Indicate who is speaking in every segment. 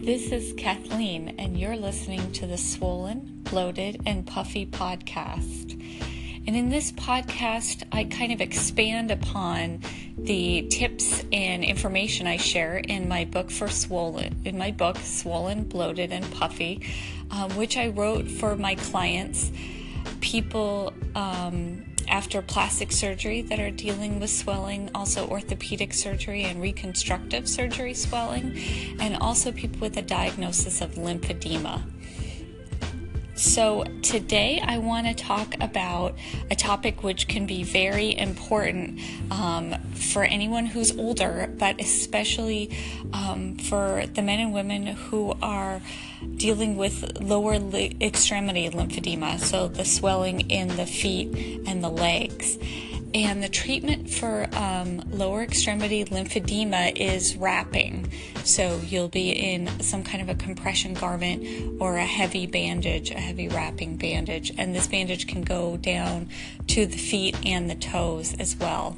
Speaker 1: This is Kathleen, and you're listening to the Swollen, Bloated, and Puffy podcast. And in this podcast, I kind of expand upon the tips and information I share in my book for swollen, in my book, Swollen, Bloated, and Puffy, um, which I wrote for my clients, people um, after plastic surgery that are dealing with swelling, also orthopedic surgery and reconstructive surgery swelling, and also people with a diagnosis of lymphedema. So, today I want to talk about a topic which can be very important um, for anyone who's older, but especially um, for the men and women who are dealing with lower li- extremity lymphedema, so the swelling in the feet and the legs. And the treatment for um, lower extremity lymphedema is wrapping. So you'll be in some kind of a compression garment or a heavy bandage, a heavy wrapping bandage. And this bandage can go down to the feet and the toes as well.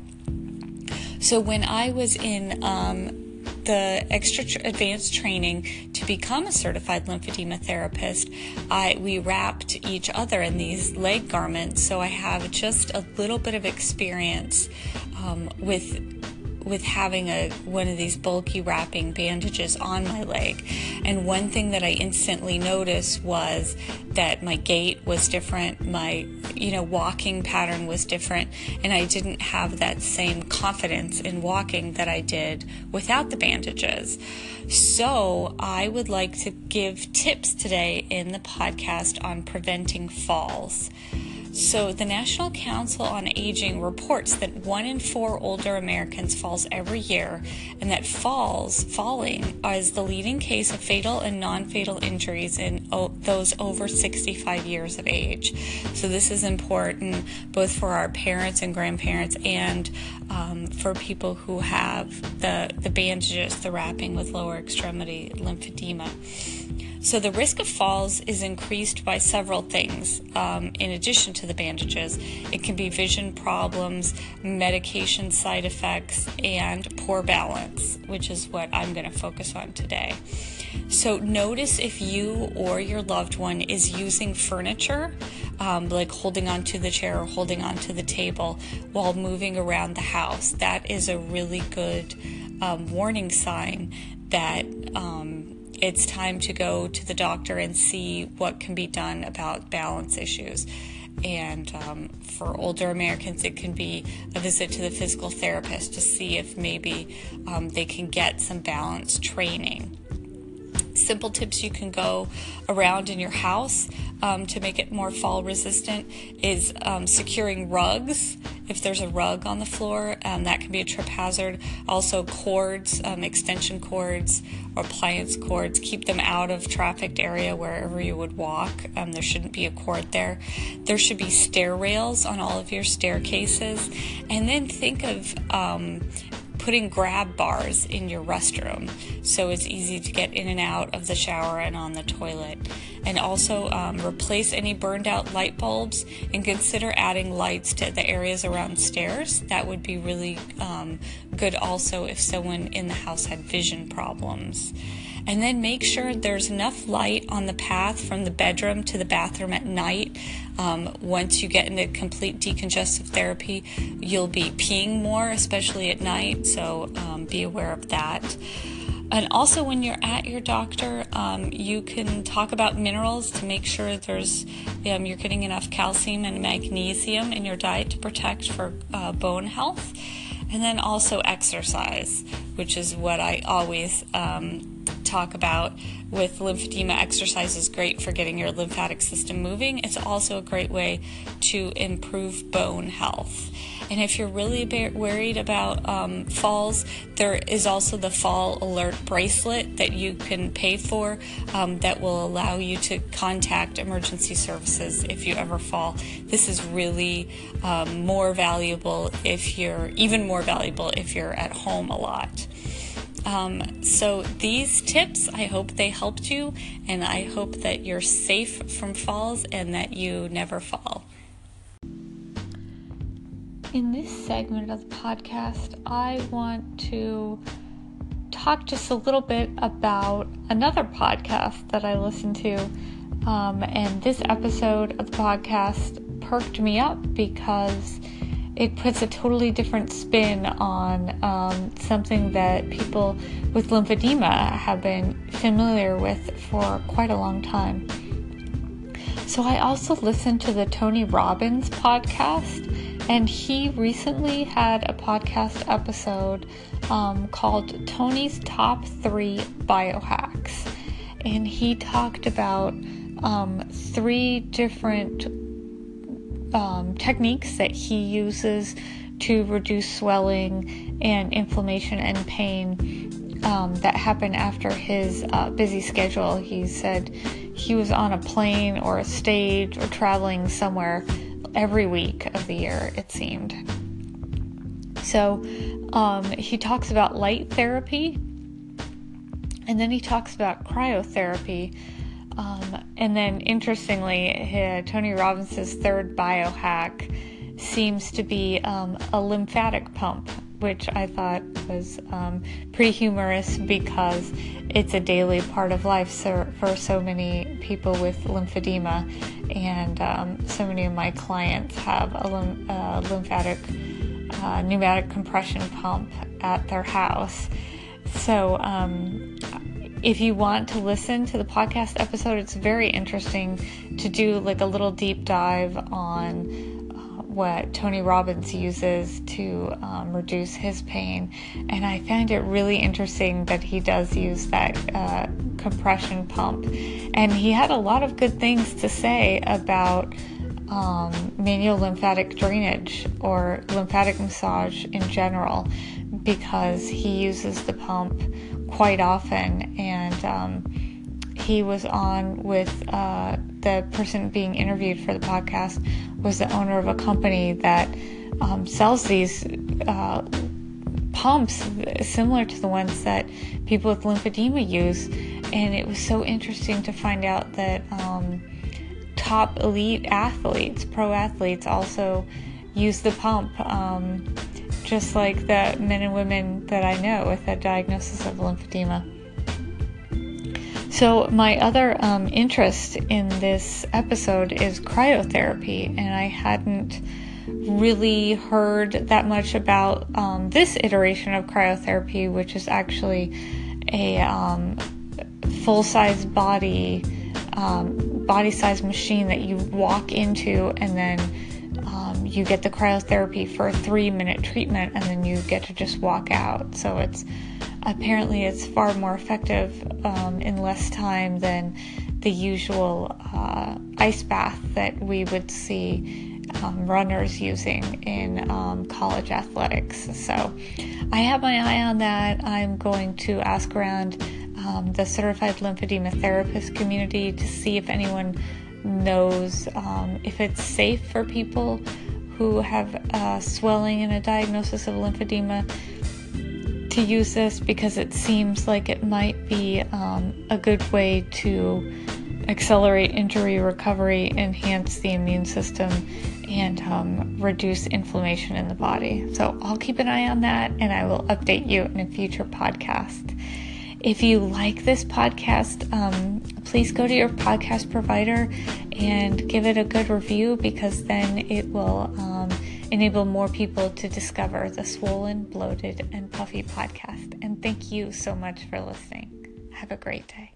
Speaker 1: So when I was in um, the extra tr- advanced training to become a certified lymphedema therapist, I we wrapped each other in these leg garments, so I have just a little bit of experience um, with with having a one of these bulky wrapping bandages on my leg. And one thing that I instantly noticed was that my gait was different, my you know walking pattern was different, and I didn't have that same confidence in walking that I did without the bandages. So, I would like to give tips today in the podcast on preventing falls. So, the National Council on Aging reports that one in four older Americans falls every year, and that falls, falling, is the leading case of fatal and non fatal injuries in o- those over 65 years of age. So, this is important both for our parents and grandparents and um, for people who have the, the bandages, the wrapping with lower extremity lymphedema. So the risk of falls is increased by several things. Um, in addition to the bandages, it can be vision problems, medication side effects, and poor balance, which is what I'm going to focus on today. So notice if you or your loved one is using furniture, um, like holding onto the chair or holding onto the table while moving around the house. That is a really good um, warning sign that. Um, it's time to go to the doctor and see what can be done about balance issues. And um, for older Americans, it can be a visit to the physical therapist to see if maybe um, they can get some balance training simple tips you can go around in your house um, to make it more fall resistant is um, securing rugs. If there's a rug on the floor, um, that can be a trip hazard. Also, cords, um, extension cords, or appliance cords, keep them out of trafficked area wherever you would walk. Um, there shouldn't be a cord there. There should be stair rails on all of your staircases. And then think of um, putting grab bars in your restroom so it's easy to get in and out of the shower and on the toilet. And also um, replace any burned out light bulbs and consider adding lights to the areas around stairs. That would be really um, good also if someone in the house had vision problems. And then make sure there's enough light on the path from the bedroom to the bathroom at night. Um, once you get into complete decongestive therapy, you'll be peeing more, especially at night, so um, be aware of that. And also, when you're at your doctor, um, you can talk about minerals to make sure there's um, you're getting enough calcium and magnesium in your diet to protect for uh, bone health. And then also exercise, which is what I always um, talk about with lymphedema exercise is great for getting your lymphatic system moving. It's also a great way to improve bone health. And if you're really worried about um, falls, there is also the fall alert bracelet that you can pay for um, that will allow you to contact emergency services if you ever fall. This is really um, more valuable if you're even more valuable if you're at home a lot. Um, so, these tips, I hope they helped you, and I hope that you're safe from falls and that you never fall. In this segment of the podcast, I want to talk just a little bit about another podcast that I listen to. Um, and this episode of the podcast perked me up because it puts a totally different spin on um, something that people with lymphedema have been familiar with for quite a long time. So, I also listened to the Tony Robbins podcast, and he recently had a podcast episode um, called Tony's Top Three Biohacks. And he talked about um, three different um, techniques that he uses to reduce swelling and inflammation and pain um, that happen after his uh, busy schedule. He said he was on a plane or a stage or traveling somewhere every week of the year, it seemed. So um, he talks about light therapy and then he talks about cryotherapy um, and then, interestingly, Tony Robbins' third biohack seems to be um, a lymphatic pump, which I thought was um, pretty humorous because it's a daily part of life for so many people with lymphedema, and um, so many of my clients have a uh, lymphatic uh, pneumatic compression pump at their house. So, um, if you want to listen to the podcast episode, it's very interesting to do like a little deep dive on uh, what Tony Robbins uses to um, reduce his pain. And I find it really interesting that he does use that uh, compression pump. And he had a lot of good things to say about um, manual lymphatic drainage or lymphatic massage in general because he uses the pump quite often, and um, he was on with uh, the person being interviewed for the podcast was the owner of a company that um, sells these uh, pumps similar to the ones that people with lymphedema use, and it was so interesting to find out that um, top elite athletes, pro athletes, also use the pump. Um, just like the men and women that I know with a diagnosis of lymphedema. So, my other um, interest in this episode is cryotherapy, and I hadn't really heard that much about um, this iteration of cryotherapy, which is actually a um, full size body, um, body size machine that you walk into and then you get the cryotherapy for a three minute treatment and then you get to just walk out. So it's apparently it's far more effective um, in less time than the usual uh, ice bath that we would see um, runners using in um, college athletics. So I have my eye on that. I'm going to ask around um, the certified lymphedema therapist community to see if anyone knows um, if it's safe for people who have uh, swelling and a diagnosis of lymphedema to use this because it seems like it might be um, a good way to accelerate injury recovery, enhance the immune system, and um, reduce inflammation in the body. So I'll keep an eye on that and I will update you in a future podcast. If you like this podcast, um, please go to your podcast provider and give it a good review because then it will um, enable more people to discover the Swollen, Bloated, and Puffy podcast. And thank you so much for listening. Have a great day.